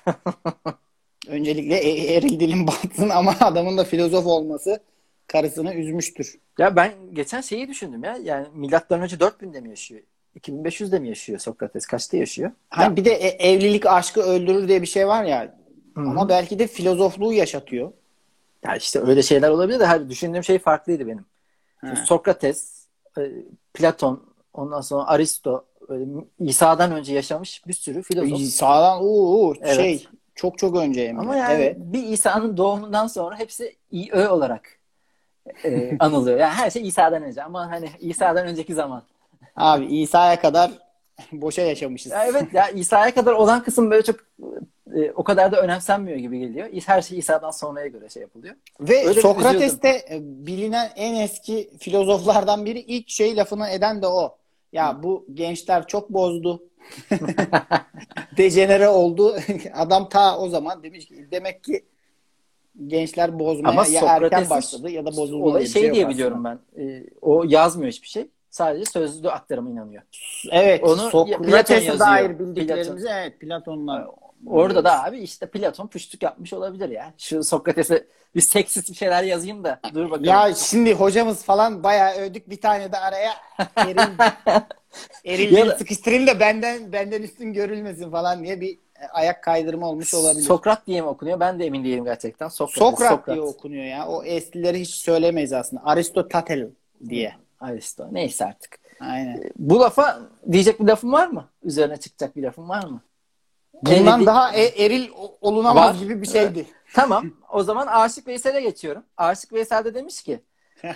Öncelikle e- eril dilin batsın ama adamın da filozof olması karısını üzmüştür. Ya ben geçen şeyi düşündüm ya. Yani milattan önce 4000'de mi yaşıyor? 2500'de mi yaşıyor Sokrates? Kaçta yaşıyor? Hani bir de e- evlilik aşkı öldürür diye bir şey var ya. Ama belki de filozofluğu yaşatıyor. Ya işte öyle şeyler olabilir de her düşündüğüm şey farklıydı benim. Sokrates, e, Platon, ondan sonra Aristo, İsa'dan önce yaşamış bir sürü filozof. Sağdan uuu Evet. şey çok çok önce de. Ama yani Evet. bir İsa'nın doğumundan sonra hepsi İÖ olarak e, anılıyor. Yani her şey İsa'dan önce ama hani İsa'dan önceki zaman. Abi İsa'ya kadar boşa yaşamışız. Ya evet ya İsa'ya kadar olan kısım böyle çok e, o kadar da önemsenmiyor gibi geliyor. Her şey İsa'dan sonraya göre şey yapılıyor. Ve Öyle bir Sokrates de e, bilinen en eski filozoflardan biri ilk şey lafını eden de o. Ya bu gençler çok bozdu. Dejenere oldu. Adam ta o zaman demiş ki demek ki gençler bozmaya Ama ya erken başladı ya da bir şey yok diye biliyorum ben. E, o yazmıyor hiçbir şey. Sadece sözlü aktarıma inanıyor. Evet. Onu Platon Sokrates'e dair bildiklerimizi evet Platon'la. Orada da abi işte Platon puştuk yapmış olabilir ya. Şu Sokrates'e bir seksist bir şeyler yazayım da dur bakalım. Ya şimdi hocamız falan bayağı övdük bir tane de araya eril, eril Ya dil da- sıkıştırayım da benden benden üstün görülmesin falan diye bir e, ayak kaydırma olmuş olabilir. Sokrat diye mi okunuyor? Ben de emin değilim gerçekten. Sokrates, Sokrat, diye okunuyor ya. O eskileri hiç söylemeyiz aslında. Aristotel diye. Aristo. Neyse artık. Aynen. Bu lafa diyecek bir lafın var mı? Üzerine çıkacak bir lafın var mı? Bundan daha e- eril o- olunamaz Var. gibi bir şeydi. Tamam. O zaman Aşık Veysel'e geçiyorum. Aşık Veysel de demiş ki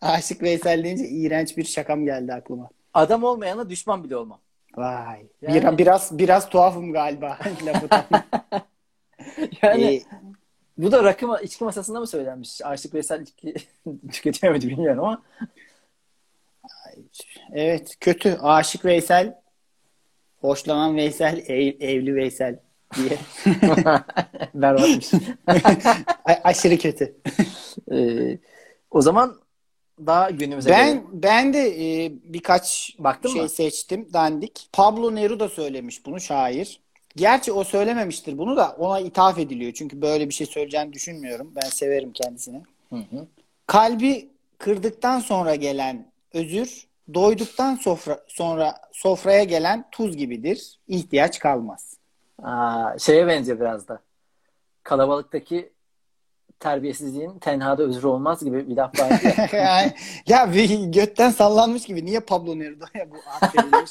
Aşık Veysel deyince iğrenç bir şakam geldi aklıma. adam olmayana düşman bile olmam. Vay. Yani- Bir- biraz biraz tuhafım galiba lafı. Yani Ee, bu da rakı içki masasında mı söylenmiş? Aşık Veysel içki tüketiyor muydu bilmiyorum ama Evet kötü. Aşık Veysel, hoşlanan Veysel, ev- evli Veysel diye. berbatmış. Aşırı kötü. Ee, o zaman daha günümüze Ben gelelim. ben de e, birkaç Baktın şey mı? seçtim dandik. Pablo Neruda söylemiş bunu şair. Gerçi o söylememiştir bunu da ona ithaf ediliyor. Çünkü böyle bir şey söyleyeceğini düşünmüyorum. Ben severim kendisini. Hı hı. Kalbi kırdıktan sonra gelen özür, doyduktan sofra, sonra sofraya gelen tuz gibidir. İhtiyaç kalmaz. Aa, şeye benziyor biraz da. Kalabalıktaki terbiyesizliğin tenhada özrü olmaz gibi bir laf vardı ya. Ya bir götten sallanmış gibi. Niye Pablo Neruda'ya bu ad verilmiş?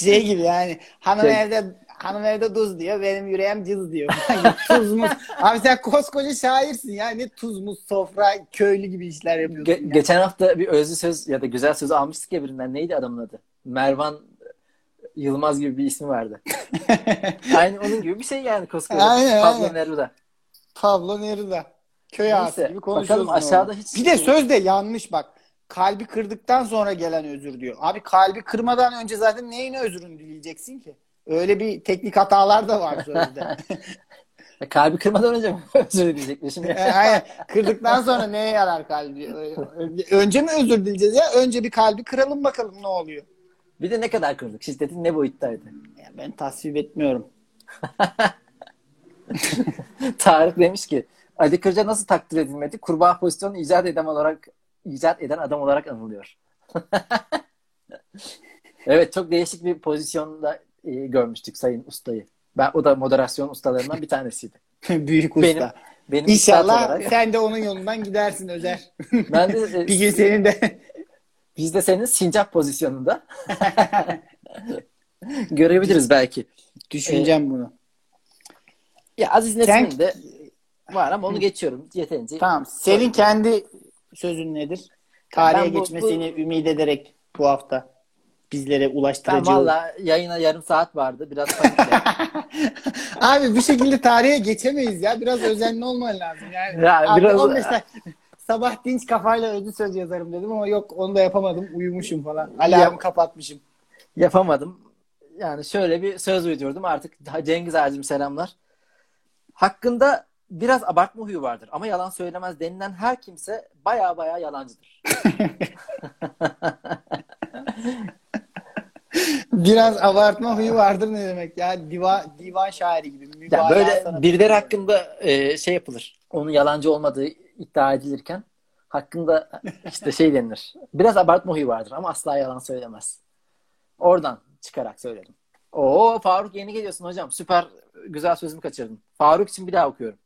şey gibi yani. Hanım Şey- evde hanım evde tuz diyor. Benim yüreğim cız diyor. Yani tuz muz. Abi sen koskoca şairsin ya. Ne tuz muz sofra köylü gibi işler yapıyorsun. Ge- ya. geçen hafta bir özlü söz ya da güzel söz almıştık ya birinden. Neydi adamın adı? Mervan Yılmaz gibi bir ismi vardı. Aynı onun gibi bir şey yani koskoca. Aynen, Pablo aynen. Neruda. Pablo Neruda. Köy Neyse, ağası gibi bakalım konuşuyorsun. aşağıda orada. hiç- Bir de söz de yanlış bak. Kalbi kırdıktan sonra gelen özür diyor. Abi kalbi kırmadan önce zaten neyin özrünü dileyeceksin ki? Öyle bir teknik hatalar da var sözde. Kalbi kırmadan önce mi özür dileyecekmişim E, ya? Aynen. Kırdıktan sonra neye yarar kalbi? Önce mi özür dileyeceğiz ya? Önce bir kalbi kıralım bakalım ne oluyor. Bir de ne kadar kırdık? Şiddetin ne boyuttaydı? Ya ben tasvip etmiyorum. Tarık demiş ki Ali Kırca nasıl takdir edilmedi? Kurbağa pozisyonu icat eden olarak icat eden adam olarak anılıyor. evet çok değişik bir pozisyonda e, görmüştük Sayın Usta'yı. Ben o da moderasyon ustalarından bir tanesiydi. Büyük usta. Benim, benim İnşallah olarak, sen de onun yolundan gidersin Özer. ben de, e, bir gün senin de biz de senin sincap pozisyonunda görebiliriz belki. düşüneceğim bunu. Ya Aziz Sen- Nesin'in de var ama onu geçiyorum yeterince. Tamam. Senin kendi sözün nedir? Tarihe Ben bu- geçmesini ümit ederek bu hafta bizlere Ben ulaştırıcı. valla yayına yarım saat vardı. Biraz. Abi bir şekilde tarihe geçemeyiz ya. Biraz özenli olman lazım. Yani Ya Abi biraz- 15 dakika- sabah dinç kafayla özlü söz yazarım dedim ama yok onu da yapamadım. Uyumuşum falan. Alarmı kapatmışım. Yapamadım. Yani şöyle bir söz uydurdum. Artık Cengiz Ağacım selamlar. Hakkında biraz abartma huyu vardır ama yalan söylemez denilen her kimse baya baya yalancıdır. Biraz abartma huyu vardır ne demek ya? Diva, divan şairi gibi. Ya böyle birileri hakkında e, şey yapılır. Onun yalancı olmadığı iddia edilirken hakkında işte şey denilir. Biraz abartma huyu vardır ama asla yalan söylemez. Oradan çıkarak söyledim. Oo Faruk yeni geliyorsun hocam. Süper güzel sözümü kaçırdın. Faruk için bir daha okuyorum.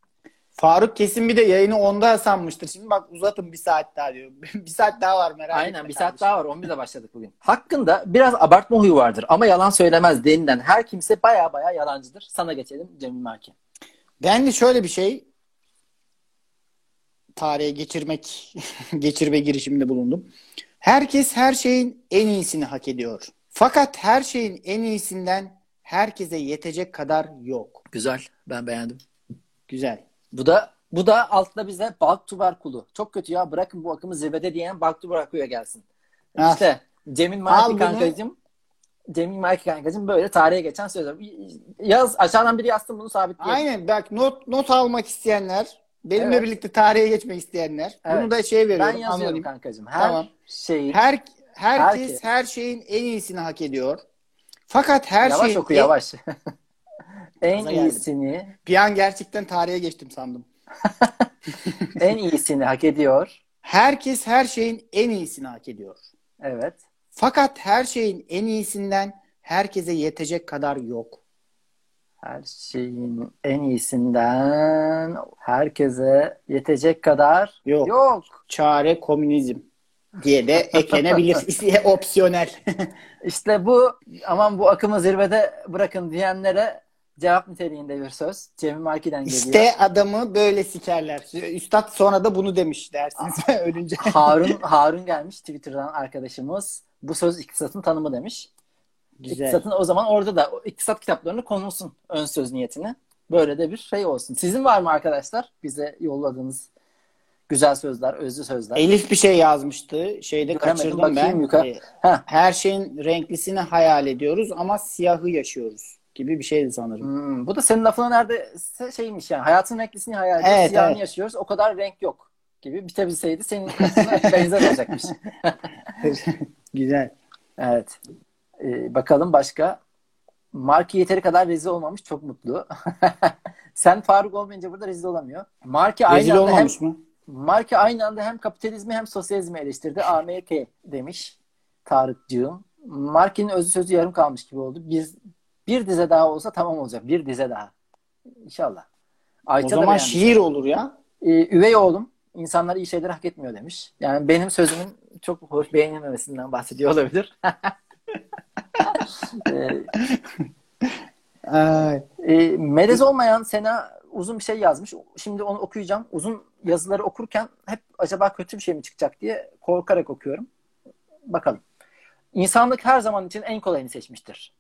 Faruk kesin bir de yayını onda sanmıştır. Şimdi bak uzatın bir saat daha diyor. bir saat daha var merak etme. Aynen bir saat daha var. 11'de başladık bugün. Hakkında biraz abartma huyu vardır ama yalan söylemez denilen her kimse baya baya yalancıdır. Sana geçelim Cemil Marki. Ben de şöyle bir şey tarihe geçirmek geçirme girişiminde bulundum. Herkes her şeyin en iyisini hak ediyor. Fakat her şeyin en iyisinden herkese yetecek kadar yok. Güzel. Ben beğendim. Güzel. Bu da bu da altta bize Balk Tuberkulu. Çok kötü ya bırakın bu akımı zirvede diyen Balk Tuberkulu'ya gelsin. Ah. İşte Cemil Marki bunu. kankacım Cemil Marki kankacım böyle tarihe geçen sözler. Yaz aşağıdan biri yazsın bunu sabitleyelim. Aynen bak not not almak isteyenler, benimle Evet. birlikte tarihe geçmek isteyenler. Evet. Bunu da şey veriyorum. Ben yazıyorum anonim. kankacım. Her Tamam. şeyin Her herkes Herkes. her şeyin en iyisini hak ediyor. Fakat her yavaş şeyin oku en- yavaş. en Gaza geldim. iyisini bir an gerçekten tarihe geçtim sandım. en iyisini hak ediyor. Herkes her şeyin en iyisini hak ediyor. Evet. Fakat her şeyin en iyisinden herkese yetecek kadar yok. Her şeyin en iyisinden herkese yetecek kadar Yok. yok. Çare komünizm diye de eklenebilir. Opsiyonel. İşte bu aman bu akımı zirvede bırakın diyenlere cevap niteliğinde bir söz. Cemil Marki'den geliyor. İşte adamı böyle sikerler. Üstad sonra da bunu demiş dersiniz ölünce. Harun Harun gelmiş Twitter'dan arkadaşımız. Bu söz iktisatın tanımı demiş. Güzel. İktisatın o zaman orada da iktisat kitaplarını konulsun ön söz niyetine. Böyle de bir şey olsun. Sizin var mı arkadaşlar bize yolladığınız güzel sözler, özlü sözler? Elif bir şey yazmıştı. Şeyde Göremedim, kaçırdım ben. yukarı. Ee, Heh. Her şeyin renklisini hayal ediyoruz ama siyahı yaşıyoruz gibi bir şeydi sanırım. Hmm, bu da senin lafına neredeyse şeymiş yani. Hayatın renklisini hayal ediyoruz, Evet, siyahını evet. yaşıyoruz. O kadar renk yok gibi bitebilseydi senin benzer olacakmış. Güzel. Evet. Ee, bakalım başka. Marki yeteri kadar rezil olmamış. Çok mutlu. Sen Faruk olmayınca burada rezil olamıyor. Marki Rezil aynı anda hem mı? Marki aynı anda hem kapitalizmi hem sosyalizmi eleştirdi. AMK demiş Tarıkcığım. Marki'nin özü sözü yarım kalmış gibi oldu. Bir, bir dize daha olsa tamam olacak. Bir dize daha. İnşallah. Ayça O zaman şiir olur ya. Ee, üvey oğlum insanlar iyi şeyler hak etmiyor demiş. Yani benim sözümün çok hoş beğenilmemesinden bahsediyor olabilir. Ee, e, melez olmayan Sena uzun bir şey yazmış. Şimdi onu okuyacağım. Uzun yazıları okurken hep acaba kötü bir şey mi çıkacak diye korkarak okuyorum. Bakalım. İnsanlık her zaman için en kolayını seçmiştir.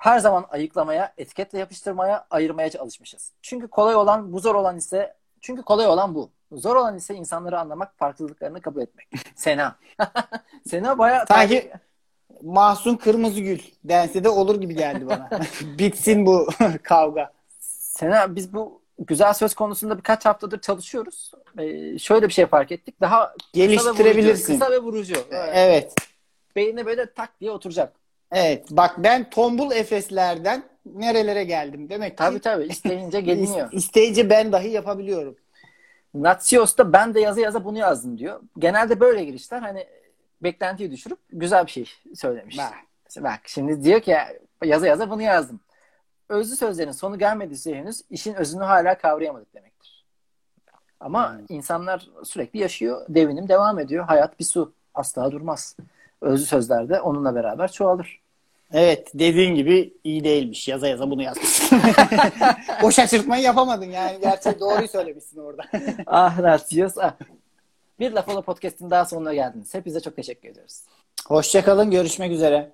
Her zaman ayıklamaya, etiketle yapıştırmaya, ayırmaya çalışmışız. Çünkü kolay olan, bu zor olan ise çünkü kolay olan bu. Zor olan ise insanları anlamak, farklılıklarını kabul etmek. Sena. Sena bayağı Sanki Mahsun Kırmızıgül dense de olur gibi geldi bana. Bitsin bu kavga. Sena biz bu güzel söz konusunda birkaç haftadır çalışıyoruz. Ee, şöyle bir şey fark ettik. Daha Geliştirebilirsin. Kısa ve vurucu. Kısa ve vurucu. Evet. Beynine böyle tak diye oturacak. Evet. Bak ben tombul Efeslerden nerelere geldim. Demek ki Tabii tabii. isteyince geliniyor. is- isteyince ben dahi yapabiliyorum. Natsios'ta ben de yazı yaza bunu yazdım diyor. Genelde böyle girişler hani beklentiyi düşürüp güzel bir şey söylemiş. Bak. Bak şimdi diyor ki yazı yaza bunu yazdım. özlü sözlerin sonu gelmediyse henüz işin özünü hala kavrayamadık demektir. Ama hmm. insanlar sürekli yaşıyor. Devinim devam ediyor. Hayat bir su. Asla durmaz. Özlü sözler de onunla beraber çoğalır. Evet dediğin gibi iyi değilmiş. Yaza yaza bunu yazmışsın. o şaşırtmayı yapamadın yani. Gerçi doğruyu söylemişsin orada. ah Narcios ah. Bir Lafolo Podcast'in daha sonuna geldiniz. Hepinize çok teşekkür ediyoruz. Hoşçakalın. Görüşmek üzere.